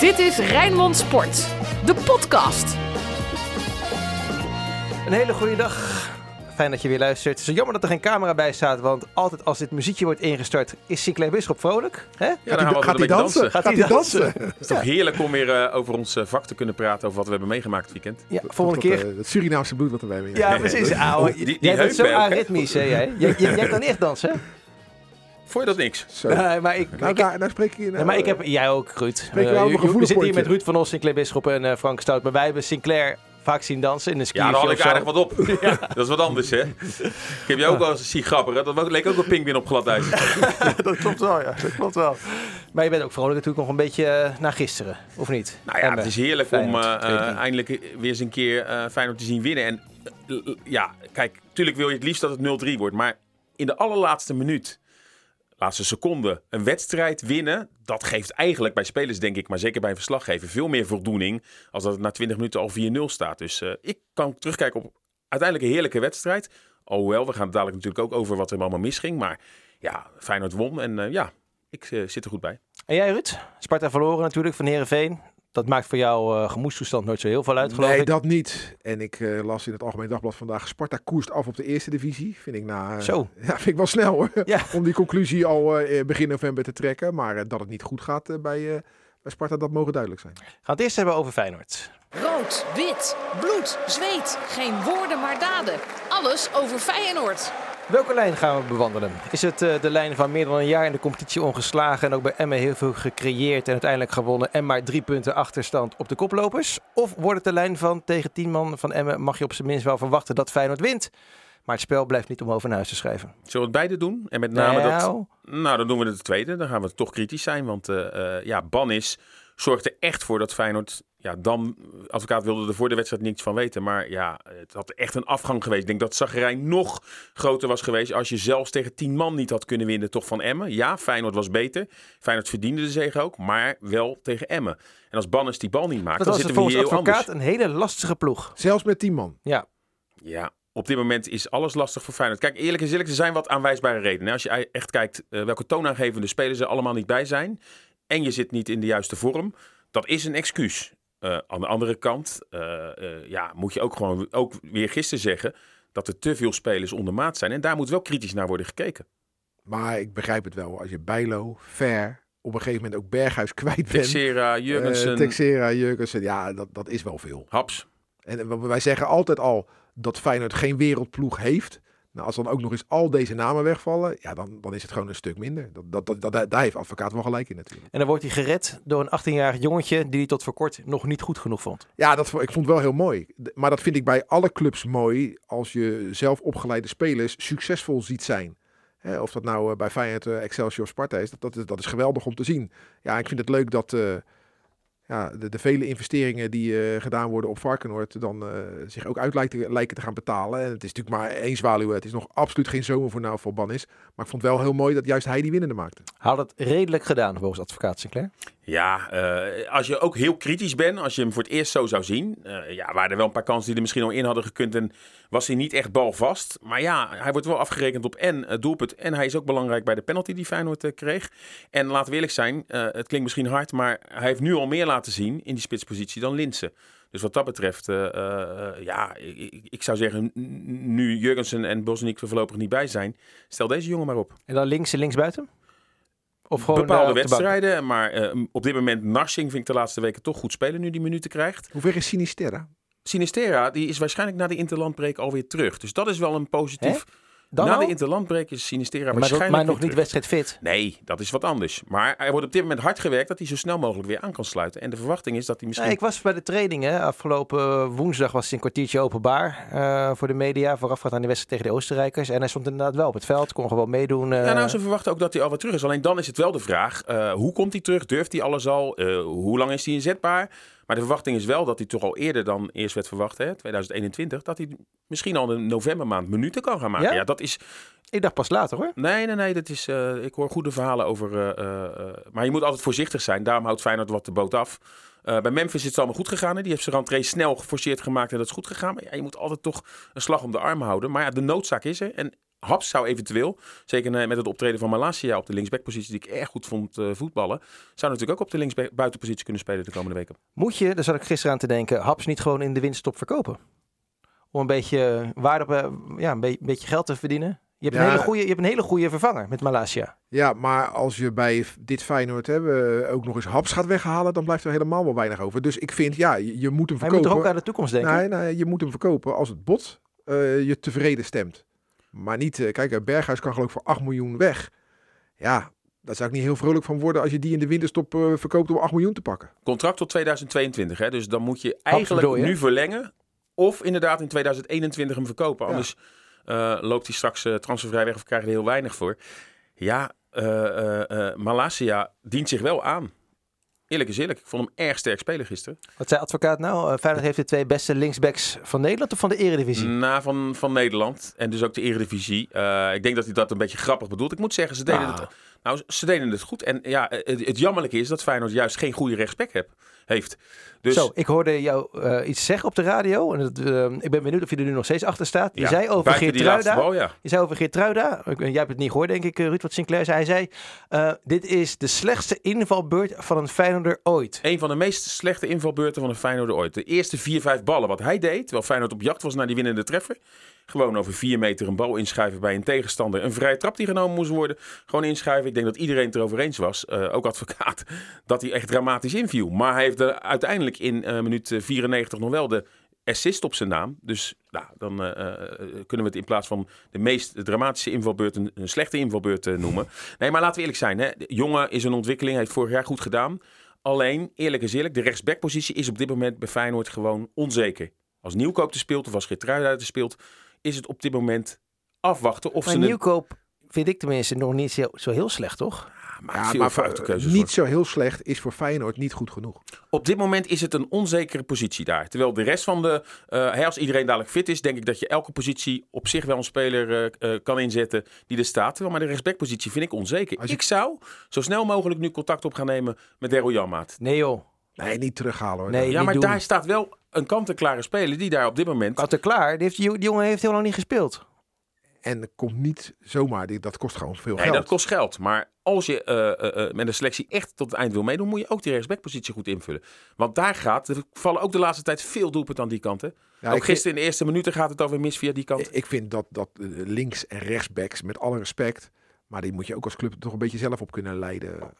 Dit is Rijnmond Sport, de podcast. Een hele goede dag. Fijn dat je weer luistert. Het is jammer dat er geen camera bij staat, want altijd als dit muziekje wordt ingestart, is Sinclair Bisschop vrolijk. Hè? Ja, dan gaan we altijd een beetje dansen. Gaat hij dansen? Het is toch heerlijk om weer eh, over ons eh, vak te kunnen praten, over wat we hebben meegemaakt het weekend. Ja, volgende keer. Het Surinaamse bloed wat erbij weer. Ja, precies. Ouwe, Die- die jij bent zo hè? aritmisch, hè jij? Jij, jij, jij kan echt dansen? Vond je dat niks? Zo. Nee, maar ik, nou, ik, daar, daar spreek je... Nou, nee, maar ik heb, jij ook, Ruud. Spreek je Eh, we zitten hier met Ruud van Os, Sinclair Bisschop en eh, Frank Stout. Maar wij hebben Sinclair vaak zien dansen in de ski. Ja, daar had ik aardig wat op. Dat is wat anders, hè? Ik heb je ook wel eens zien grapperen. Dat leek ook een pinguïn op glad ijs. dat klopt wel, ja. Dat klopt wel. Maar je bent ook vrolijk natuurlijk nog een beetje eh, naar gisteren, of niet? Nou ja, het is heerlijk Feyenoord, om eh, eh, 2-3. eindelijk weer eens een keer eh Feyenoord te zien winnen. En eh, ja, kijk, natuurlijk wil je het liefst dat het 0-3 wordt. Maar in de allerlaatste minuut, laatste seconde, een wedstrijd winnen... dat geeft eigenlijk bij spelers, denk ik, maar zeker bij een verslaggever... veel meer voldoening als dat het na 20 minuten al 4-0 staat. Dus eh, ik kan terugkijken op uiteindelijk een heerlijke wedstrijd. Alhoewel, we gaan het dadelijk natuurlijk ook over wat er allemaal misging. Maar ja, Feyenoord won en eh, ja, ik eh, zit er goed bij. En jij, Ruud? Sparta verloren natuurlijk van Herenveen. Dat maakt voor jouw eh gemoedstoestand nooit zo heel veel uit, geloof Nee, ik. dat niet. En ik eh, las in het Algemeen Dagblad vandaag... Sparta koerst af op de eerste divisie. Vind ik na... eh, Zo. Ja, vind ik wel snel hoor. Ja. Om die conclusie al eh, begin november te trekken. Maar eh, dat het niet goed gaat bij, eh, bij Sparta, dat mogen duidelijk zijn. We gaan het eerst hebben over Feyenoord. Rood, wit, bloed, zweet. Geen woorden maar daden. Alles over Feyenoord. Welke lijn gaan we bewandelen? Is het eh, de lijn van meer dan een jaar in de competitie ongeslagen en ook bij Emmen heel veel gecreëerd en uiteindelijk gewonnen en maar drie punten achterstand op de koplopers? Of wordt het de lijn van tegen tien man van Emmen mag je op zijn minst wel verwachten dat Feyenoord wint? Maar het spel blijft niet om over naar huis te schrijven. Zullen we het beide doen? En met name dat... Nou, Nou, dan doen we het tweede. Dan gaan we toch kritisch zijn. Want eh, eh, ja, Bannis zorgt er echt voor dat Feyenoord... Ja, dan... Advocaat wilde er voor de wedstrijd niets van weten. Maar ja, het had echt een afgang geweest. Ik denk dat Zagerijn nog groter was geweest... als je zelfs tegen tien man niet had kunnen winnen. Toch van Emmen. Ja, Feyenoord was beter. Feyenoord verdiende de zege ook. Maar wel tegen Emmen. En als Bannis die bal niet maakt, dat dan zitten we hier heel advocaat anders. een hele lastige ploeg. Zelfs met 10 man. Ja, Ja, op dit moment is alles lastig voor Feyenoord. Kijk, eerlijk is eerlijk, er zijn wat aanwijsbare redenen. Als je echt kijkt eh, welke toonaangevende spelers er allemaal niet bij zijn... en je zit niet in de juiste vorm, dat is een excuus. Eh, aan de andere kant eh, eh, ja, moet je ook gewoon ook weer gisteren zeggen... dat er te veel spelers onder maat zijn. En daar moet wel kritisch naar worden gekeken. Maar ik begrijp het wel. Als je Bijlo, Ver, op een gegeven moment ook Berghuis kwijt bent. Texera, Jurgensen, Texera, Jurgensen. Ja, dat, dat is wel veel. Haps. En wij zeggen altijd al dat Feyenoord geen wereldploeg heeft. Nou, als dan ook nog eens al deze namen wegvallen, ja, dan, dan is het gewoon een stuk minder. Dat, dat, dat, daar heeft advocaat wel gelijk in natuurlijk. en dan wordt hij gered door een 18-jarig jongetje die hij tot voor kort nog niet goed genoeg vond. Ja, dat, ik vond het wel heel mooi. Maar dat vind ik bij alle clubs mooi als je zelf opgeleide spelers succesvol ziet zijn. Hè, of dat nou eh, bij Feyenoord, eh, Excelsior, Sparta is, dat, dat, is, dat is geweldig om te zien. Ja, ik vind het leuk dat eh, ja, de, vele investeringen die eh, gedaan worden op Varkenoord dan eh, zich ook uit lijken, lijken te gaan betalen. En het is natuurlijk maar één zwaluw. Het is nog absoluut geen zomer voor nou voor Bannis. Maar ik vond het wel heel mooi dat juist hij die winnende maakte. Had het redelijk gedaan volgens advocaat Sinclair. Ja, eh, als je ook heel kritisch bent, als je hem voor het eerst zo zou zien, eh, ja, waren er wel een paar kansen die er misschien al in hadden gekund en was hij niet echt balvast. Maar ja, hij wordt wel afgerekend op en het doelpunt en hij is ook belangrijk bij de penalty die Feyenoord eh, kreeg. En laten we eerlijk zijn, het klinkt misschien hard, maar hij heeft nu al meer laten zien in die spitspositie dan Linsen. Dus wat dat betreft, ja, ik, ik- zou zeggen, nu Jurgensen en Bosniek er voorlopig niet bij zijn, stel deze jongen maar op. En dan links en linksbuiten? Of gewoon Bepaalde eh, wedstrijden, maar eh, op dit moment Narsing vind ik de laatste weken toch goed spelen nu die minuten krijgt. Hoe ver is Sinisterra? Sinistera die is waarschijnlijk na de interlandbreek alweer terug. Dus dat is wel een positief. Dan na al? de interlandbreek is Sinistera maar, waarschijnlijk maar nog niet terug. wedstrijd fit. Nee, dat is wat anders. Maar er wordt op dit moment hard gewerkt dat hij zo snel mogelijk weer aan kan sluiten. En de verwachting is dat hij misschien... Nee, ik was bij de trainingen. Afgelopen woensdag was hij een kwartiertje openbaar eh, voor de media. Voorafgaand aan de wedstrijd tegen de Oostenrijkers. En hij stond inderdaad wel op het veld. Kon gewoon meedoen. eh. Ja, nou, ze verwachten ook dat hij alweer terug is. Alleen dan is het wel de vraag, eh, hoe komt hij terug? Durft hij alles al? Eh, hoe lang is hij inzetbaar? Maar de verwachting is wel dat hij toch al eerder dan eerst werd verwacht, hè, 2021, dat hij misschien al in novembermaand minuten kan gaan maken. Ja? Ja, dat is... Ik dacht pas later hoor. Nee, nee, nee. Dat is, eh, ik hoor goede verhalen over. eh, eh, maar je moet altijd voorzichtig zijn. Daarom houdt Feyenoord wat de boot af. Bij Memphis is het allemaal goed gegaan. Hè. Die heeft zijn rentree snel geforceerd gemaakt en dat is goed gegaan. Maar ja, je moet altijd toch een slag om de arm houden. Maar ja, de noodzaak is er. En Haps zou eventueel, zeker eh, met het optreden van Malasia op de linksbackpositie, die ik erg goed vond eh, voetballen, zou natuurlijk ook op de linksbuitenpositie kunnen spelen de komende weken. Moet je, daar zat ik gisteren aan te denken, Haps niet gewoon in de winststop verkopen? Om een beetje waarde, op, eh, ja, een, be- een beetje geld te verdienen? Je hebt, Ja. een hele goede, je hebt een hele goede vervanger met Malasia. Ja, maar als je bij dit Feyenoord hebben ook nog eens Haps gaat weghalen, dan blijft er helemaal wel weinig over. Dus ik vind, ja, je, je moet hem Hij moet verkopen. toch ook aan de toekomst denken? Nee, nee, je moet hem verkopen als het bot eh, je tevreden stemt. Maar niet, eh, kijk, Berghuis kan geloof ik voor 8 miljoen weg. Ja, daar zou ik niet heel vrolijk van worden als je die in de winterstop eh, verkoopt om 8 miljoen te pakken. Contract tot 2022, hè? dus dan moet je eigenlijk nu verlengen. Of inderdaad in 2021 hem verkopen. Ja. Anders eh, loopt hij straks eh, transfervrij weg of krijg je er heel weinig voor. Ja, eh eh, eh, Malasia dient zich wel aan. Eerlijk is eerlijk, ik vond hem erg sterk spelen gisteren. Wat zei advocaat nou? Eh, Feyenoord heeft de twee beste linksbacks van Nederland of van de Eredivisie? Na van, van Nederland en dus ook de Eredivisie. Eh, ik denk dat hij dat een beetje grappig bedoelt. Ik moet zeggen, ze deden, Ah. het, nou, ze deden het goed. En ja, het, het jammerlijke is dat Feyenoord juist geen goede rechtsback heb, heeft. Dus Zo, ik hoorde jou eh, iets zeggen op de radio. En eh, ik ben benieuwd of je er nu nog steeds achter staat. Je ja, zei over Geertruida. bal, ja. Je zei over Geertruida. Jij hebt het niet gehoord, denk ik, eh, Ruud, wat Sinclair zei. Hij zei, dit is de slechtste invalbeurt van een Feyenoorder ooit. Een van de meest slechte invalbeurten van een Feyenoord ooit. De eerste vier, vijf ballen wat hij deed, terwijl Feyenoord op jacht was naar die winnende treffer. Gewoon over vier meter een bal inschuiven bij een tegenstander. Een vrije trap die genomen moest worden. Gewoon inschuiven. Ik denk dat iedereen het erover eens was, eh, ook advocaat, dat hij echt dramatisch inviel. Maar hij heeft er uiteindelijk in eh, minuut eh, 94 nog wel de assist op zijn naam. Dus nou, dan eh, eh, kunnen we het in plaats van de meest dramatische invalbeurt een, slechte invalbeurt eh, noemen. Nee, maar laten we eerlijk zijn. Hè. Jongen is een ontwikkeling, heeft vorig jaar goed gedaan. Alleen, eerlijk is eerlijk, de rechtsbackpositie is op dit moment bij Feyenoord gewoon onzeker. Als Nieuwkoop er speelt of als Geertruida er speelt, is het op dit moment afwachten of Maar ze een Nieuwkoop vind ik tenminste nog niet zo, zo heel slecht, toch? maakt Ja, veel maar voor- keuzes. niet zo heel slecht is voor Feyenoord niet goed genoeg. Op dit moment is het een onzekere positie daar. Terwijl de rest van de, eh, hè, als iedereen dadelijk fit is, denk ik dat je elke positie op zich wel een speler eh, eh, kan inzetten die er staat. Terwijl maar de rechtsbackpositie vind ik onzeker. Je- Ik zou zo snel mogelijk nu contact op gaan nemen met Daryl Janmaat. Nee joh, Nee, niet terughalen hoor. Nee. Ja, niet maar doen. daar staat wel een kant-en-klare speler die daar op dit moment... Kant en klaar. Die, heeft, die jongen heeft heel lang niet gespeeld. En komt niet zomaar, die- dat kost gewoon veel Nee, geld. dat kost geld. Maar als je eh, eh, eh, met een selectie echt tot het eind wil meedoen, moet je ook die rechtsbackpositie goed invullen. Want daar gaat, er vallen ook de laatste tijd veel doelpunten aan die kant. Hè? Ja, ook gisteren in de eerste minuten gaat het over mis via die kant. ik vind dat, dat links- en rechtsbacks, met alle respect, maar die moet je ook als club toch een beetje zelf op kunnen leiden.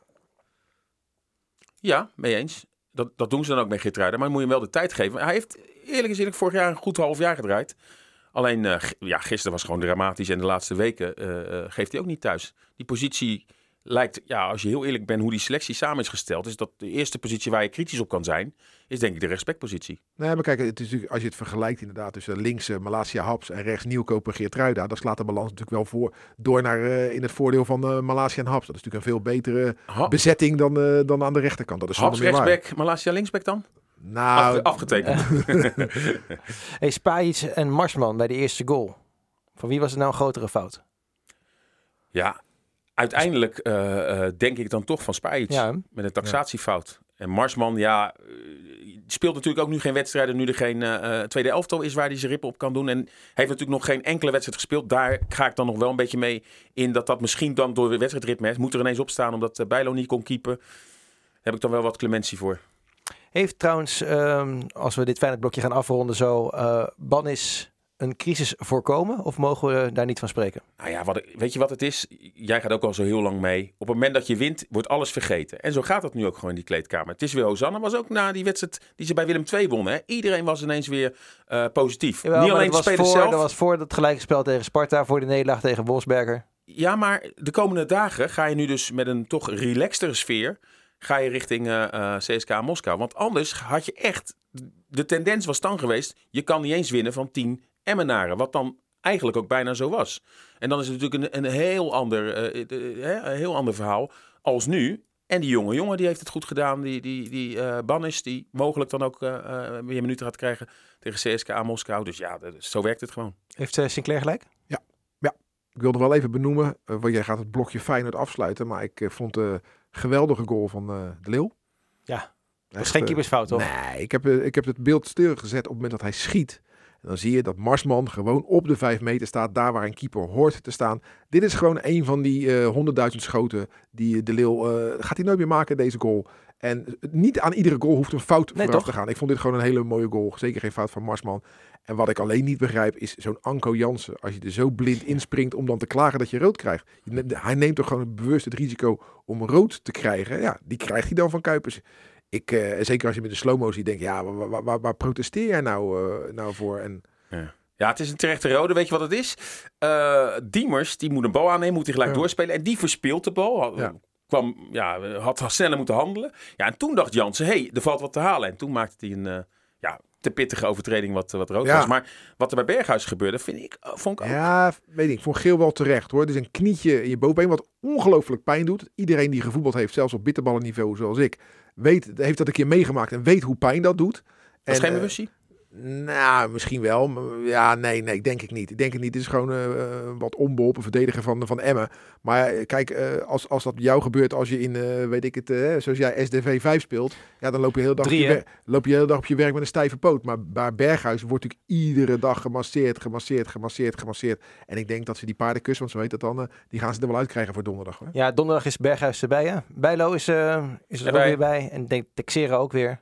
Ja, mee eens. Dat, dat doen ze dan ook met Geertruida. Maar dan moet je hem wel de tijd geven. Hij heeft eerlijk gezegd vorig jaar een goed half jaar gedraaid. Alleen, eh, ja, gisteren was gewoon dramatisch. En de laatste weken eh, eh, geeft hij ook niet thuis. Die positie lijkt, ja, als je heel eerlijk bent hoe die selectie samen is gesteld, is dat de eerste positie waar je kritisch op kan zijn, is denk ik de respectpositie. Nee, maar kijk, het is natuurlijk, als je het vergelijkt inderdaad tussen links eh, Malasia Haps en rechts Nieuwkoper Geertruida, dan slaat de balans natuurlijk wel voor door naar eh, in het voordeel van eh Malasia en Haps. Dat is natuurlijk een veel betere Ha bezetting dan, eh, dan aan de rechterkant. Dat is Haps zonder meer waar. rechtsback, Malasia linksback dan? Nou, Afge- afgetekend. Hey, Spajic en Marsman bij de eerste goal. Van wie was het nou een grotere fout? Ja, uiteindelijk eh, eh, denk ik dan toch van Spajic. Ja, hè? Met een taxatiefout. En Marsman, ja, eh, speelt natuurlijk ook nu geen wedstrijden. Nu er geen eh, eh, tweede elftal is waar hij zijn rippen op kan doen. En heeft natuurlijk nog geen enkele wedstrijd gespeeld. Daar ga ik dan nog wel een beetje mee in dat dat misschien dan door de wedstrijdritme is. Moet er ineens op staan omdat uh, Bijlo niet kon keepen. Heb ik dan wel wat clementie voor. Heeft trouwens, ehm, als we dit Feyenoord blokje gaan afronden zo, eh Bannis een crisis voorkomen? Of mogen we daar niet van spreken? Nou ja, wat, weet je wat het is? Jij gaat ook al zo heel lang mee. Op het moment dat je wint, wordt alles vergeten. En zo gaat het nu ook gewoon in die kleedkamer. Het is weer Hosanna. Was ook na die wedstrijd die ze bij Willem II wonnen. Hè? Iedereen was ineens weer eh, positief. Jawel, niet alleen de dat was spelers voor, zelf. Dat was voor het gelijke spel tegen Sparta, voor de nederlaag tegen Wolfsberger. Ja, maar de komende dagen ga je nu dus met een toch relaxtere sfeer... ga je richting eh, eh, CSKA Moskou. Want anders had je echt... De tendens was dan geweest... je kan niet eens winnen van 10 Emmenaren. Wat dan eigenlijk ook bijna zo was. En dan is het natuurlijk een, een, heel, ander, eh, eh, een heel ander verhaal als nu. En die jonge jongen die heeft het goed gedaan. Die, die, die eh Bannis die mogelijk dan ook eh, eh, weer minuten gaat krijgen tegen CSKA Moskou. Dus ja, dat- zo werkt het gewoon. Heeft eh, Sinclair gelijk? ik wilde wel even benoemen, want jij gaat het blokje Feyenoord afsluiten, maar ik vond de geweldige goal van eh, de Leeuw. Ja, Dat is geen keepersfout, toch? Nee, ik heb, ik heb het beeld stilgezet op het moment dat hij schiet. En dan zie je dat Marsman gewoon op de 5 meter staat, daar waar een keeper hoort te staan. Dit is gewoon een van die eh, honderdduizend schoten die De Leeuw, eh, gaat hij nooit meer maken, deze goal. En niet aan iedere goal hoeft een fout Nee, vooraf toch? te gaan. Ik vond dit gewoon een hele mooie goal. Zeker geen fout van Marsman. En wat ik alleen niet begrijp is zo'n Anko Jansen. Als je er zo blind inspringt om dan te klagen dat je rood krijgt. Hij neemt toch gewoon bewust het risico om rood te krijgen. Ja, die krijgt hij dan van Kuipers. Ik, eh, zeker als je met de slow-mo ziet, denk je, ja, waar, waar, waar, protesteer jij nou, eh, nou voor? En Ja, het is een terechte rode. Weet je wat het is? Eh, Diemers, die moet een bal aannemen, moet hij gelijk Ja. doorspelen. En die verspeelt de bal. Had, Ja. kwam, ja, had sneller moeten handelen. Ja, en toen dacht Jansen, hé, hey, er valt wat te halen. En toen maakte hij een ja, te pittige overtreding wat, wat rood Ja. was. Maar wat er bij Berghuis gebeurde, vind ik, eh, vond ik ook. ja, weet ik, vond Geel wel terecht hoor. Is een knietje in je bovenbeen wat ongelooflijk pijn doet. Iedereen die gevoetbald heeft, zelfs op bitterballenniveau zoals ik, weet, heeft dat een keer meegemaakt en weet hoe pijn dat doet. Was En, geen eh, bewustzijn? Nou, misschien wel. maar Ja, nee, nee, denk ik niet. Ik denk het niet. Het is gewoon eh, eh, wat onbeholpen verdediger van, van Emmen. Maar eh, kijk, eh, als, als dat jou gebeurt als je in, eh, weet ik het, zoals jij SDV 5 speelt, ja, dan loop je, de hele dag op je loop je de hele dag op je werk met een stijve poot. Maar bij Berghuis wordt natuurlijk iedere dag gemasseerd, gemasseerd, gemasseerd, gemasseerd. En ik denk dat ze die paardenkus, want zo heet dat dan, eh, die gaan ze er wel uitkrijgen voor donderdag. Hoor. Ja, donderdag is Berghuis erbij. Hè? Bijlo is, eh, is er ook weer bij. En ik denk Texera ook weer.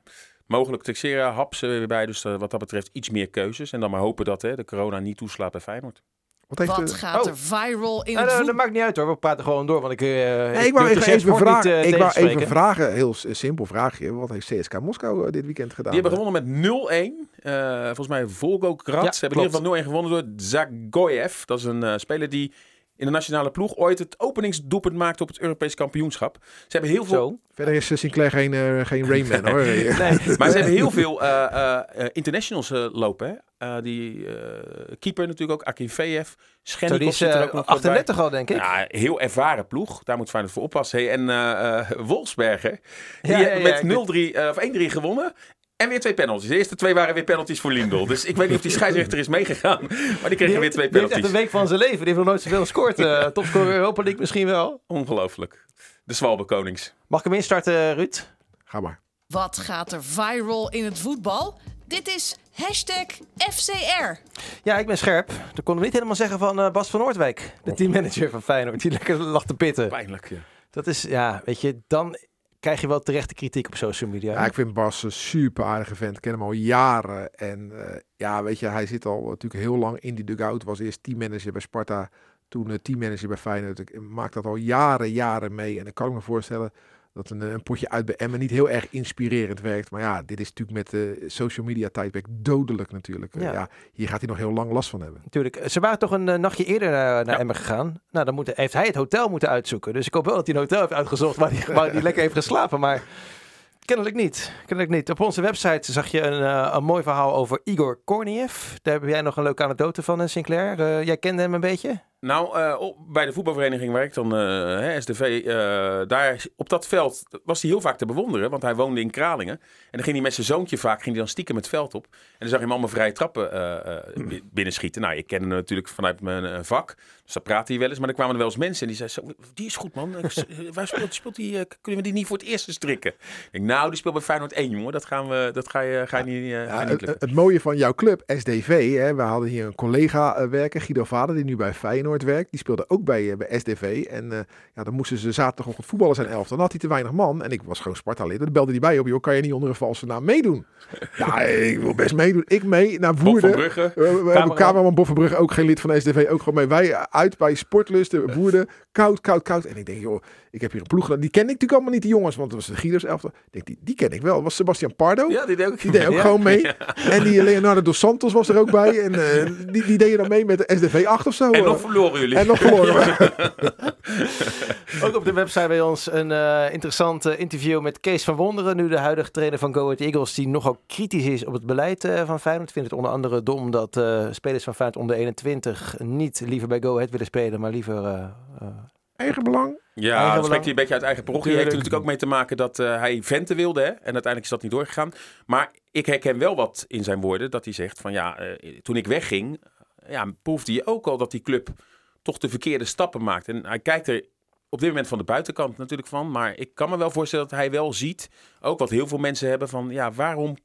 Mogelijk Texera, Haps er weer bij. Dus eh, wat dat betreft iets meer keuzes. En dan maar hopen dat hè, de corona niet toeslaat bij Feyenoord. Wat heeft, Wat eh, gaat oh. er viral in Nou, het dat, maakt niet uit hoor. We praten gewoon door. Want ik, eh Nee, ik wou even, vragen. niet, eh, ik wou even vragen, heel simpel vraagje. Wat heeft CSK Moskou eh, dit weekend gedaan? Die hebben gewonnen met 0-1. Eh, volgens mij Volgograd. Ja, Ze hebben in klopt. ieder geval 0-1 gewonnen door Zagoyev. Dat is een eh, speler die in de nationale ploeg ooit het openingsdoelpunt maakte op het Europees kampioenschap. Ze hebben heel veel, Zo. Verder is eh, Sinclair geen, eh, geen Rainman hoor. Nee. maar ze hebben heel veel eh, eh, eh, internationals eh, lopen. Hè? Eh, die eh, keeper natuurlijk ook, Akinfeev. Schennikov zit er ook nog wat bij. 38 al, denk ik. Ja, heel ervaren ploeg. Daar moet Feyenoord voor oppassen. Hey, en Wolfsberger, die Ja, ja, met ik 0-3 eh, of 1-3 gewonnen. En weer twee penalties. De eerste twee waren weer penalties voor Lindel. Dus ik weet niet of die scheidsrechter is meegegaan. Maar die kregen weer twee Die heeft echt penalties. een week van zijn leven. Die heeft nog nooit zoveel gescoord. eh topscorer Europa League misschien wel. Ongelooflijk. De Zwalbe Konings. Mag ik hem instarten, Ruud? Ga maar. Wat gaat er viral in het voetbal? Dit is hashtag FCR. Ja, ik ben scherp. Dat konden we niet helemaal zeggen van eh, Bas van Noordwijk. De teammanager van Feyenoord. Die lekker lag te pitten. Pijnlijk, ja. Dat is, ja, weet je, dan krijg je wel terechte kritiek op social media. Ja, ik vind Bas een super aardige vent. Ik ken hem al jaren. En eh, ja, weet je, hij zit al natuurlijk heel lang in die dugout. Was eerst teammanager bij Sparta. Toen eh, teammanager bij Feyenoord. Ik maak dat al jaren, jaren mee. En dan kan ik me voorstellen dat een, een potje uit bij Emmen niet heel erg inspirerend werkt. Maar ja, dit is natuurlijk met de social media tijdperk dodelijk natuurlijk. Eh, Ja. ja. hier gaat hij nog heel lang last van hebben. Natuurlijk. Ze waren toch een eh, nachtje eerder naar, naar Ja. Emmen gegaan. Nou, dan moet, heeft hij het hotel moeten uitzoeken. Dus ik hoop wel dat hij een hotel heeft uitgezocht waar hij, waar hij lekker heeft geslapen. Maar kennelijk niet. Kennelijk niet. Op onze website zag je een, eh, een mooi verhaal over Igor Korniev. Daar heb jij nog een leuke anekdote van, eh, Sinclair. Eh, jij kende hem een beetje? Nou, eh, op- bij de voetbalvereniging waar ik dan, eh, hè, SDV, eh, daar op dat veld was hij heel vaak te bewonderen. Want hij woonde in Kralingen. En dan ging hij met zijn zoontje vaak ging hij dan stiekem het veld op. En dan zag je hem allemaal vrije trappen bi- binnenschieten. Nou, ik ken hem natuurlijk vanuit mijn vak. Dus daar praatte hij wel eens. Maar dan kwamen er wel eens mensen en die zeiden, zo, die is goed man. Waar speelt, speelt die, eh, kunnen we die niet voor het eerst strikken? Ik denk, nou, die speelt bij Feyenoord 1, jongen. Dat, gaan we, dat ga je, ga je niet, eh, ga je Ja, niet het, mooie van jouw club, SDV, hè, we hadden hier een collega eh, werken, Guido Vader, die nu bij Feyenoord werkt. Die speelde ook bij, bij SDV. En ja, dan moesten ze zaterdagochtend voetballen zijn elf. Dan had hij te weinig man. En ik was gewoon Sparta-lid. Dan belde hij bij op, joh, kan je niet onder een valse naam meedoen? ja, ik wil best meedoen. Ik mee naar Bob van Woerden. Brugge. Cameraman. Bob van Brugge, ook geen lid van SDV, ook gewoon mee. Wij uit bij Sportlusten, Woerden, koud, koud, koud. En ik denk, joh, ik heb hier een ploeg gedaan. Die ken ik natuurlijk allemaal niet, die jongens, want dat was de elftal. Ik denk, die, die ken ik wel. Dat was Sebastian Pardo. Ja, die deed ook. Die deed ook Ja. gewoon mee. En die Leonardo dos Santos was er ook bij. En eh, die, die deden dan mee met de SDV 8 of zo. En nog verloren jullie. en nog verloren. Ook op de website bij ons een eh, interessant interview met Kees van Wonderen. Nu de huidige trainer van Go Ahead Eagles. Die nogal kritisch is op het beleid eh, van Feyenoord. Vindt het onder andere dom dat eh, spelers van Feyenoord onder 21 niet liever bij Go Ahead willen spelen. Maar liever... eh, eh, Eigen belang. Ja, Eigen dat spreekt hij een beetje uit eigen parochie. Heeft er Tuurlijk. natuurlijk ook mee te maken dat eh, hij venten wilde. Hè? En uiteindelijk is dat niet doorgegaan. Maar ik herken wel wat in zijn woorden. Dat hij zegt van ja, eh, toen ik wegging, ja, proefde je ook al dat die club toch de verkeerde stappen maakt. En hij kijkt er op dit moment van de buitenkant natuurlijk van. Maar ik kan me wel voorstellen dat hij wel ziet, ook wat heel veel mensen hebben van ja, waarom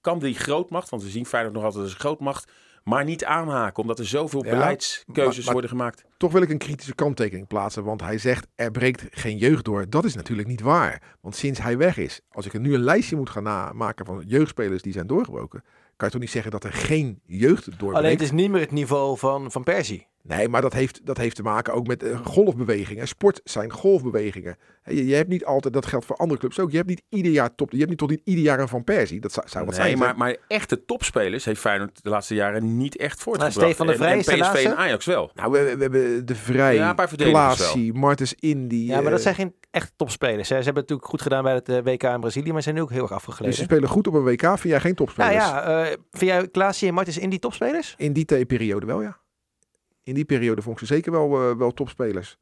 kan die grootmacht, want we zien Feyenoord nog altijd als een grootmacht, maar niet aanhaken. Omdat er zoveel Ja, beleidskeuzes maar- maar- worden gemaakt. Toch wil ik een kritische kanttekening plaatsen, want hij zegt er breekt geen jeugd door. Dat is natuurlijk niet waar, want sinds hij weg is, als ik er nu een lijstje moet gaan maken van jeugdspelers die zijn doorgebroken, kan je toch niet zeggen dat er geen jeugd doorbreekt? Alleen het is niet meer het niveau van, van Persie. Nee, maar dat heeft, dat heeft te maken ook met eh, golfbewegingen. Sport zijn golfbewegingen. Hè, Je, je hebt niet altijd, dat geldt voor andere clubs ook. Je hebt niet ieder jaar top. Je hebt niet tot niet ieder jaar een Van Persie. Dat zou, zou wat Nee, zijn. maar, maar echte topspelers heeft Feyenoord de laatste jaren niet echt voortgebracht. Stefan de Vrij en, en PSV laatste. en Ajax wel. Nou, we, we hebben de Vrij, Ja, een paar verdedigers Klaasie, Martens Indy. Ja, maar eh, dat zijn geen echte topspelers. Hè. Ze hebben het natuurlijk goed gedaan bij het eh, WK in Brazilië, maar zijn nu ook heel erg Dus ze afgegleden. spelen goed op een WK. Vind jij geen topspelers? Nou ja, eh, vind jij Klaasie en Martens in die topspelers? In die periode wel, ja. In die periode vond ik ze zeker wel, eh, wel topspelers.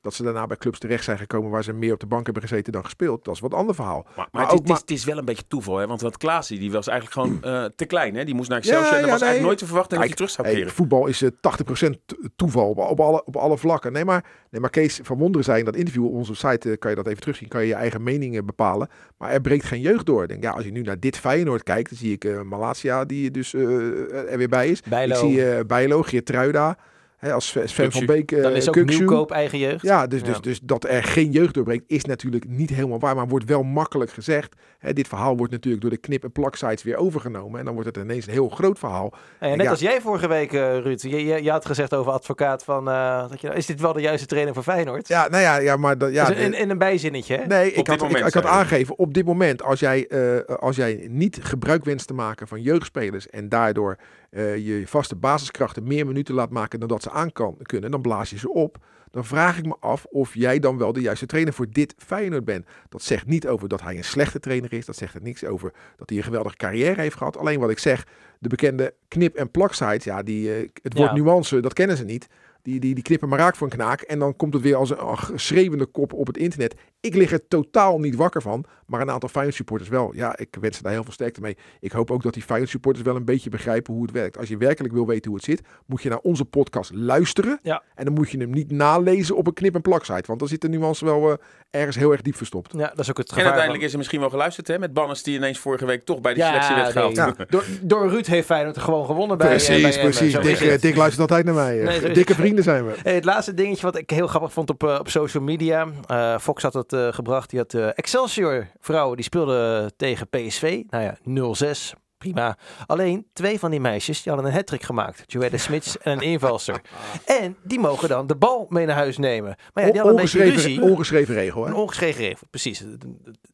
Dat ze daarna bij clubs terecht zijn gekomen waar ze meer op de bank hebben gezeten dan gespeeld. Dat is wat ander verhaal. Maar, maar, Maar het, is, het, is, maar- het is wel een beetje toeval. Hè? Want wat Klaasie, die was eigenlijk gewoon eh, te klein. Hè? Die moest naar Ja, Excelsior. en ja, dat was nee. eigenlijk nooit te verwachten dat hij terug zou Hey, keren. voetbal is eh, 80% to- toeval op, op, alle, op alle vlakken. Nee maar, nee, maar Kees van Wonderen zei in dat interview op onze site, eh, kan je dat even terugzien, kan je je eigen meningen bepalen. Maar er breekt geen jeugd door. Denk, ja, als je nu naar dit Feyenoord kijkt, dan zie ik eh Malasia die dus eh, er weer bij is. Bijlo. Ik zie eh Bijlo, Geertruida, hè, als Sven van. Beek, eh, Dan is ook nieuwkoop eigen jeugd. Ja, dus, dus, Ja. dus dat er geen jeugd doorbreekt is natuurlijk niet helemaal waar, maar wordt wel makkelijk gezegd. Hè, dit verhaal wordt natuurlijk door de knip- en plaksites weer overgenomen en dan wordt het ineens een heel groot verhaal. Net Ja. als jij vorige week, eh, Ruud. Je, je, je had gezegd over advocaat van... eh, dat je, is dit wel de juiste trainer voor Feyenoord? Ja, nou ja, ja maar dat, ja, Dus in, in een bijzinnetje, hè? Nee, ik had, ik, moment, ik had aangegeven, op dit moment, als jij, eh, als jij niet gebruik wenst te maken van jeugdspelers en daardoor eh, je vaste basiskrachten meer minuten laat maken dan dat ze aan kan, kunnen, dan blaas je ze op. Dan vraag ik me af of jij dan wel de juiste trainer voor dit Feyenoord bent. Dat zegt niet over dat hij een slechte trainer is. Dat zegt er niks over dat hij een geweldige carrière heeft gehad. Alleen wat ik zeg, de bekende knip- en plaksites, ja, die, eh, het woord Ja. nuance, dat kennen ze niet. Die, die, die knippen maar raak voor een knaak. En dan komt het weer als een ach, schreeuwende kop op het internet. Ik lig er totaal niet wakker van. Maar een aantal Feyenoord supporters wel. Ja, ik wens ze daar heel veel sterkte mee. Ik hoop ook dat die Feyenoord supporters wel een beetje begrijpen hoe het werkt. Als je werkelijk wil weten hoe het zit, moet je naar onze podcast luisteren. Ja. En dan moet je hem niet nalezen op een knip- en plaksite. Want dan zit de nuance wel eh, ergens heel erg diep verstopt. Ja, dat is ook het En gevaar uiteindelijk van- is er misschien wel geluisterd hè, met Banners die ineens vorige week toch bij de Ja, selectie werd nee, gehaald. ja. Door, door Ruud heeft Feyenoord gewoon gewonnen bij precies, eh, bij precies. Dick, eh, luistert altijd naar mij. eh. Nee, Dikke het. Zijn we. Het laatste dingetje wat ik heel grappig vond op, eh, op social media. Eh, Fox had het eh, gebracht. Die had Excelsior vrouwen. Die speelden tegen PSV. Nou ja, 0-6. Prima. Alleen twee van die meisjes die hadden een hattrick gemaakt. Joelle Smits en een invalster. En die mogen dan de bal mee naar huis nemen. Maar ja, die hadden een beetje ruzie. ongeschreven, regel. Hè? Een ongeschreven regel, precies. Het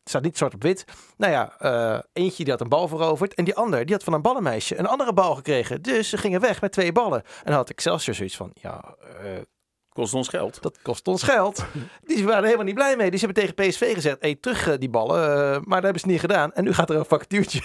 staat niet zwart op wit. Nou ja, eh, eentje die had een bal veroverd. En die ander, die had van een ballenmeisje een andere bal gekregen. Dus ze gingen weg met twee ballen. En dan had Excelsior zoiets van, ja, eh, Kost ons geld. dat kost ons geld. Die waren er helemaal niet blij mee. Die ze hebben tegen PSV gezegd, hey, terug eh, die ballen. Maar dat hebben ze niet gedaan. En nu gaat er een factuurtje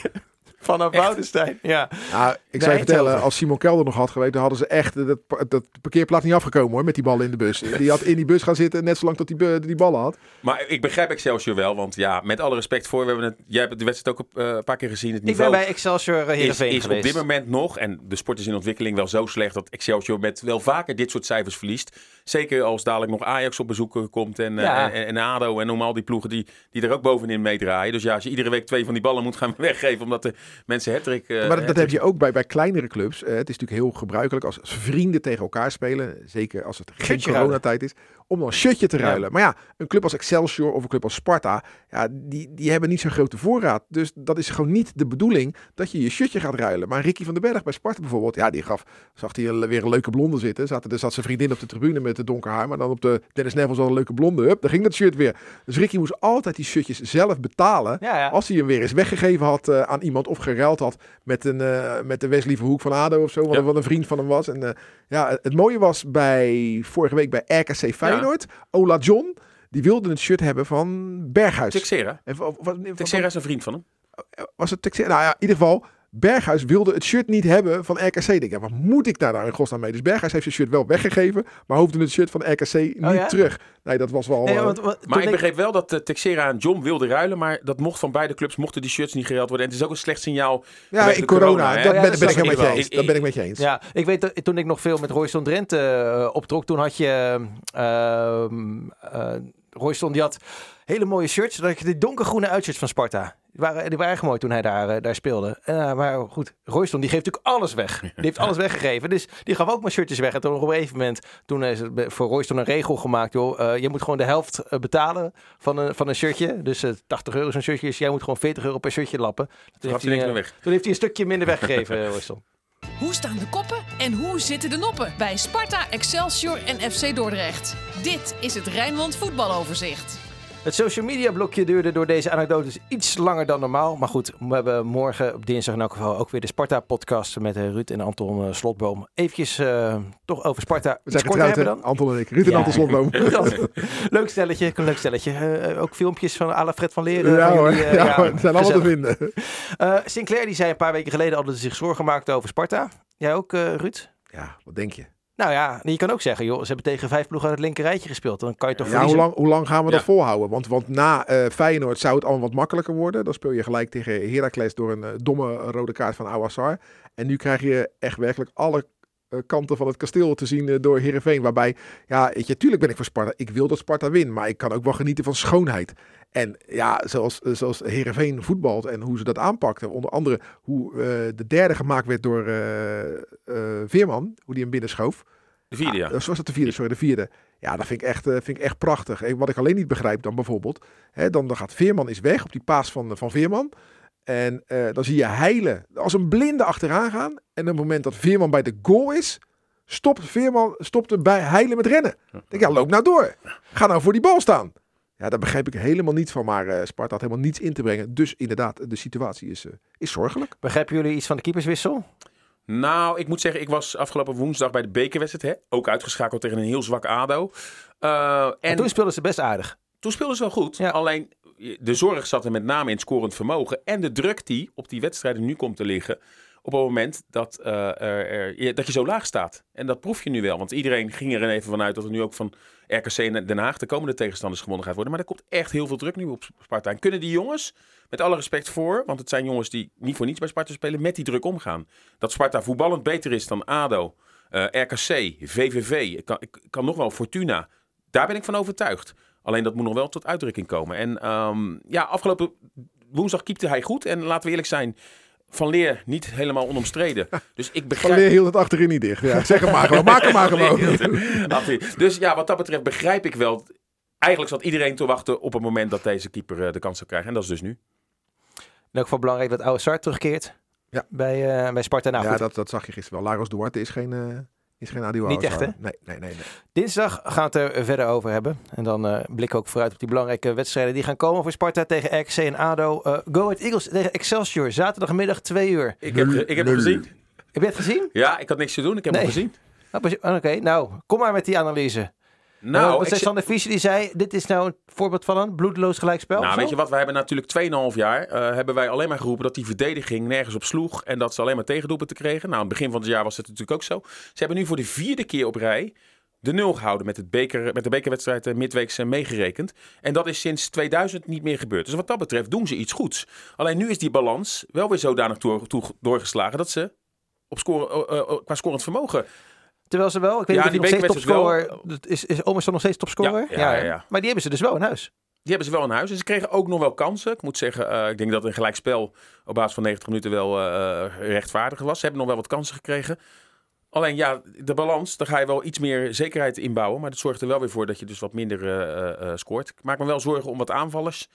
vanaf Woudenstein. Ja. Nou, ik zou je vertellen, als Simon Kelder nog had geweest, dan hadden ze echt dat, dat parkeerplaats niet afgekomen hoor, met die ballen in de bus. Die had in die bus gaan zitten, net zolang tot die, die ballen had. Maar ik begrijp Excelsior wel, want ja, met alle respect voor, we hebben het, jij hebt de wedstrijd ook eh, een paar keer gezien. Het Ik ben niveau bij Excelsior uh, is, is op dit moment nog, en de sport is in ontwikkeling wel zo slecht dat Excelsior met wel vaker dit soort cijfers verliest. Zeker als dadelijk nog Ajax op bezoek eh, komt en, eh, Ja. en, en ADO en noem al die ploegen die, die er ook bovenin meedraaien. Dus ja, als je iedere week twee van die ballen moet gaan weggeven omdat de mensen hattrick... eh, maar dat, heb je ook bij, bij kleinere clubs. Eh, het is natuurlijk heel gebruikelijk als vrienden tegen elkaar spelen, zeker als het geen coronatijd is, om dan een shirtje te Ja. ruilen. Maar ja, een club als Excelsior of een club als Sparta, ja, die, die hebben niet zo'n grote voorraad. Dus dat is gewoon niet de bedoeling dat je je shirtje gaat ruilen. Maar Ricky van den Berg bij Sparta bijvoorbeeld, ja, die gaf, zag hij weer een leuke blonde zitten. Zat, er zat zijn vriendin op de tribune met het donker haar, maar dan op de Dennis Neville zat een leuke blonde. Hup, daar ging dat shirt weer. Dus Ricky moest altijd die shirtjes zelf betalen. Ja, ja. Als hij hem weer eens weggegeven had eh, aan iemand of geruild had met, een, eh, met de Wesley Verhoek van ADO of zo, wat, een vriend van hem was. En eh, ja, het- het mooie was bij vorige week bij RKC Feyenoord, Ola John, die wilde het shirt hebben van Berghuis. Texera. En van- Texera is een vriend van hem. was het Texera? Nou ja, in ieder geval, Berghuis wilde het shirt niet hebben van RKC. Ik denk, ja, wat moet ik daar nou in godsnaam mee? Dus Berghuis heeft zijn shirt wel weggegeven, maar hoefde het shirt van RKC niet Oh ja? terug. Nee, dat was wel... Nee, eh, want, want toen Maar ik ik- begreep wel dat uh, Texera en John wilden ruilen, maar dat mocht van beide clubs, mochten die shirts niet geruild worden. En het is ook een slecht signaal. ja, in de corona, dat Ja, ben, dat ben ik helemaal met je eens. Dat ben ik met je eens. Ja, ik weet dat toen ik nog veel met Royston Drenthe eh, optrok, toen had je ehm eh Royston die had hele mooie shirts. Had je de donkergroene uitshirts van Sparta. Die waren, die waren erg mooi toen hij daar, eh, daar speelde. Eh, maar goed, Royston die geeft natuurlijk alles weg. Die heeft alles weggegeven. Dus die gaf ook maar shirtjes weg. En toen op een gegeven moment, toen is het voor Royston een regel gemaakt. Joh, eh, je moet gewoon de helft betalen van een, van een shirtje. Dus eh 80 euro zo'n shirtje is. Jij moet gewoon 40 euro per shirtje lappen. Toen heeft, hij toen heeft hij een stukje minder weggegeven, Royston. Hoe staan de koppen en hoe zitten de noppen bij Sparta, Excelsior en FC Dordrecht? Dit is het Rijnmond voetbaloverzicht. Het social media blokje duurde door deze anekdotes iets langer dan normaal. Maar goed, we hebben morgen op dinsdag in elk geval ook weer de Sparta-podcast met eh, Ruud en Anton eh, Slotboom. Eventjes eh, toch over Sparta. We zijn korter getrouwd, hebben dan. Anton en ik. Ruud en. Anton Slotboom. leuk stelletje, een leuk stelletje. Eh, ook filmpjes van Ala Fred van Leren. Ja van hoor, jullie, eh, ja, hoor, zijn allemaal te vinden. Eh, Sinclair die zei een paar weken geleden al dat hij zich zorgen maakte over Sparta. Jij ook, eh, Ruud? Ja, wat denk je? Nou ja, je kan ook zeggen, joh, ze hebben tegen vijf ploegen uit het linkerrijtje gespeeld. Dan kan je toch Ja, hoe lang, hoe lang gaan we Ja. dat volhouden? Want, want na eh, Feyenoord zou het allemaal wat makkelijker worden. Dan speel je gelijk tegen Heracles door een eh, domme rode kaart van Awassar. En nu krijg je echt werkelijk alle kanten van het kasteel te zien eh, door Heerenveen. Waarbij, ja, weet je, tuurlijk ben ik voor Sparta. Ik wil dat Sparta wint, maar ik kan ook wel genieten van schoonheid. En ja, zoals, eh, zoals Heerenveen voetbalt en hoe ze dat aanpakten. Onder andere hoe eh, de derde gemaakt werd door eh, eh, Veerman, hoe die hem binnenschoof. De vierde, ja. Ah, Zoals dat de vierde, sorry, de vierde. Ja, dat vind ik echt, eh, vind ik echt prachtig. Eh, Wat ik alleen niet begrijp dan bijvoorbeeld, hè, dan, dan gaat Veerman is weg op die paas van, van Veerman. En eh, dan zie je Heilen als een blinde achteraan gaan. En op het moment dat Veerman bij de goal is, stopt Veerman stopt er bij Heilen met rennen. Ik denk, ja, loop nou door. Ga nou voor die bal staan. Ja, daar begrijp ik helemaal niet van. Maar eh, Sparta had helemaal niets in te brengen. Dus inderdaad, de situatie is, eh, is zorgelijk. Begrijpen jullie iets van de keeperswissel? Nou, ik moet zeggen, ik was afgelopen woensdag bij de bekerwedstrijd. Hè? Ook uitgeschakeld tegen een heel zwak ADO. Eh, en En toen speelden ze best aardig. Toen speelden ze wel goed. Ja. Alleen de zorg zat er met name in scorend vermogen. En de druk die op die wedstrijden nu komt te liggen. Op het moment dat, eh, er, dat je zo laag staat. En dat proef je nu wel. Want iedereen ging er even vanuit dat er nu ook van RKC en Den Haag de komende tegenstanders gewonnen gaat worden. Maar er komt echt heel veel druk nu op Sparta. En kunnen die jongens, met alle respect voor, want het zijn jongens die niet voor niets bij Sparta spelen, met die druk omgaan. Dat Sparta voetballend beter is dan ADO, eh, RKC, VVV, ik kan nog wel Fortuna. Daar ben ik van overtuigd. Alleen dat moet nog wel tot uitdrukking komen. En ehm, ja, afgelopen woensdag keepte hij goed. En laten we eerlijk zijn, Van Leer niet helemaal onomstreden. Dus ik Van begrijp... Leer hield het achterin niet dicht. Ja, zeg het maar gewoon. Maak hem maar gewoon. Dus ja, wat dat betreft begrijp ik wel. Eigenlijk zat iedereen te wachten op het moment dat deze keeper eh, de kans zou krijgen. En dat is dus nu. In elk geval belangrijk dat Oude terugkeert Ja. bij, eh, bij Sparta. Nou, ja, goed. dat, dat zag je gisteren wel. Lagos Duarte is geen, eh is geen Adio Niet echt, hè? Nee, nee, nee. nee. Dinsdag gaan we het er verder over hebben. En dan eh blikken we ook vooruit op die belangrijke wedstrijden die gaan komen voor Sparta tegen RKC en ADO. Eh Go Ahead Eagles tegen Excelsior, zaterdagmiddag 2 uur. Ik heb, ik heb hem nul. gezien. Heb je het gezien? Ja, ik had niks te doen. Ik heb Nee. hem gezien. Oh, pas- Oké, nou, kom maar met die analyse. Nou, Nou, zeg- Sander Fischer, die zei, dit is nou een voorbeeld van een bloedloos gelijkspel. Nou, weet je wat? Wij hebben natuurlijk 2,5 jaar eh, hebben wij alleen maar geroepen dat die verdediging nergens op sloeg en dat ze alleen maar tegendoelpunten kregen. Nou, aan het begin van het jaar was het natuurlijk ook zo. Ze hebben nu voor de vierde keer op rij de nul gehouden met, het beker, met de bekerwedstrijd eh, midweeks eh, meegerekend. En dat is sinds 2000 niet meer gebeurd. Dus wat dat betreft doen ze iets goeds. Alleen nu is die balans wel weer zodanig door, doorgeslagen dat ze op scoren, eh, eh, qua scorend vermogen Terwijl ze wel, ik weet Ja, niet of die nog steeds topscorer is. Is Omerson nog steeds topscorer? Ja, ja, ja, ja. Maar die hebben ze dus wel in huis. Die hebben ze wel in huis. En ze kregen ook nog wel kansen. Ik moet zeggen, eh, ik denk dat een gelijkspel op basis van 90 minuten wel eh, rechtvaardig was. Ze hebben nog wel wat kansen gekregen. Alleen ja, de balans, daar ga je wel iets meer zekerheid inbouwen. Maar dat zorgt er wel weer voor dat je dus wat minder eh, scoort. Ik maak me wel zorgen om wat aanvallers.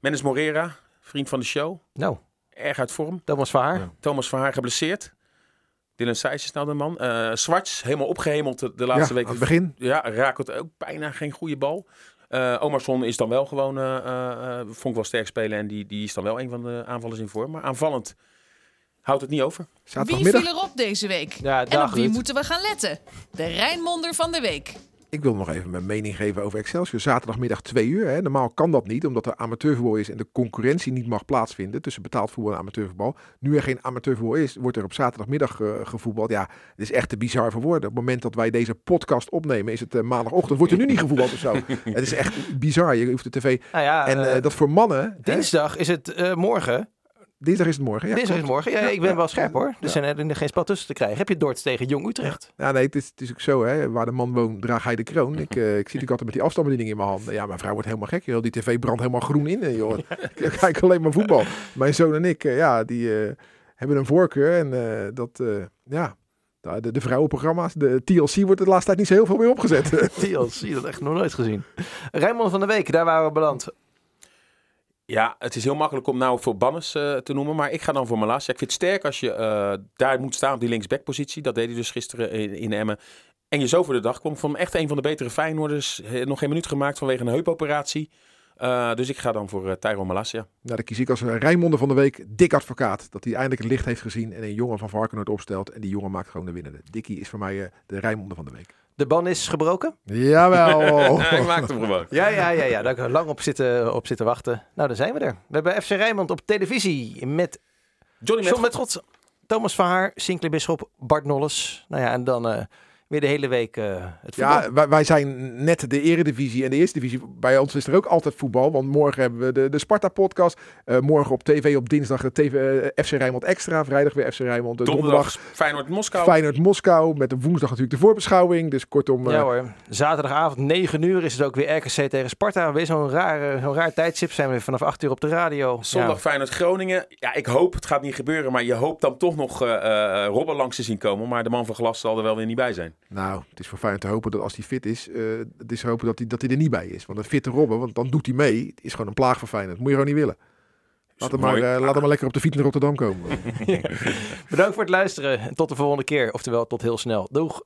Mendes Morera, vriend van de show. Nou, Erg uit vorm. Thomas. Ja. Thomas Verhaar geblesseerd. Dylan Seijs is nou de man. Eh Zwarts, helemaal opgehemeld de, de laatste ja, week. aan het begin. Ja, raakt ook bijna geen goede bal. Eh Omarsson is dan wel gewoon, eh, eh, eh, vond ik wel sterk spelen. En die, die is dan wel een van de aanvallers in vorm. Maar aanvallend houdt het niet over. Wie viel erop deze week? Ja, en op wie Ruud. moeten we gaan letten? De Rijnmonder van de week. Ik wil nog even mijn mening geven over Excelsior. Zaterdagmiddag 2 uur. Hè. Normaal kan dat niet, omdat er amateurvoetbal is en de concurrentie niet mag plaatsvinden tussen betaald voetbal en amateurvoetbal. Nu er geen amateurvoetbal is, wordt er op zaterdagmiddag eh, gevoetbald. Ja, het is echt te bizar voor woorden. Op het moment dat wij deze podcast opnemen, is het eh, maandagochtend. Wordt er nu niet gevoetbald of zo? het is echt bizar. Je hoeft de tv. Nou ja, En eh, dat voor mannen. hè, dinsdag is het morgen. Dinsdag is het morgen. Ja, Dinsdag is klopt. morgen. Ja, ik ben ja, wel scherp hoor. Er zijn er geen spel tussen te krijgen. Heb je Dordt tegen Jong Utrecht? Ja, nee, het is, het is ook zo, hè. Waar de man woont, draagt hij de kroon. Ik, eh, ik zie natuurlijk altijd met die afstandsbediening in mijn handen. Ja, mijn vrouw wordt helemaal gek, joh. Die tv brandt helemaal groen in, joh. Ik kijk alleen maar voetbal. Mijn zoon en ik, eh, ja, die eh, hebben een voorkeur. En dat, ja, de, de, de vrouwenprogramma's, de TLC wordt de laatste tijd niet zo heel veel meer opgezet. TLC, dat echt nog nooit gezien. Rijnmond van de Week, daar waren we beland. Ja, het is heel makkelijk om nou voor Bannes eh, te noemen, maar ik ga dan voor Malasia. Ik vind het sterk als je eh, daar moet staan op die linksbackpositie. Dat deed hij dus gisteren in, Emmen. En je zo voor de dag kwam. Hem echt een van de betere Feyenoorders. Nog geen minuut gemaakt vanwege een heupoperatie. Eh, dus ik ga dan voor uh, Tyrone Malasia. Nou, dan kies ik als eh, Rijnmonde van de Week Dick Advocaat. Dat hij eindelijk het licht heeft gezien en een jongen van Varkenoord opstelt. En die jongen maakt gewoon de winnende. Dikkie is voor mij eh, de Rijnmonde van de Week. De ban is gebroken? Jawel. Hij maakt hem gewoon. Ja, ja, ja, ja. Daar heb ik lang op zitten, op zitten wachten. Nou, daar zijn we er. We hebben FC Rijnmond op televisie met Johnny John met... Thomas van Haar, Sinclair Bisschop, Bart Nolles. Nou ja, en dan eh, weer de hele week eh, het voetbal. Ja, wij, wij zijn net de eredivisie en de eerste divisie. Bij ons is er ook altijd voetbal. Want morgen hebben we de, de Sparta-podcast. Eh, morgen op tv op dinsdag de TV, eh, FC Rijnmond Extra. Vrijdag weer FC Rijnmond. De Donderdag Feyenoord Moskou. Feyenoord Moskou. Met de woensdag natuurlijk de voorbeschouwing. Dus kortom... Ja eh, hoor, zaterdagavond 9 uur is het ook weer RKC tegen Sparta. Weer zo'n raar, zo'n raar tijdstip. Zijn we vanaf 8 uur op de radio. Zondag Ja. Feyenoord Groningen. Ja, ik hoop, het gaat niet gebeuren, maar je hoopt dan toch nog eh eh, Robben langs te zien komen. Maar de man van glas zal er wel weer niet bij zijn. Nou, het is voor Feyenoord te hopen dat als hij fit is, eh, het is te hopen dat hij, dat hij er niet bij is. Want een fitte Robben, want dan doet hij mee. Het is gewoon een plaag voor Feyenoord. Moet je gewoon niet willen. Laat hem, maar, eh, laat hem maar lekker op de fiets naar Rotterdam komen. Bedankt voor het luisteren. En tot de volgende keer. Oftewel, tot heel snel. Doeg!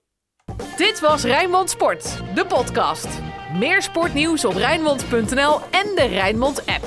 Dit was Rijnmond Sport, de podcast. Meer sportnieuws op Rijnmond.nl en de Rijnmond app.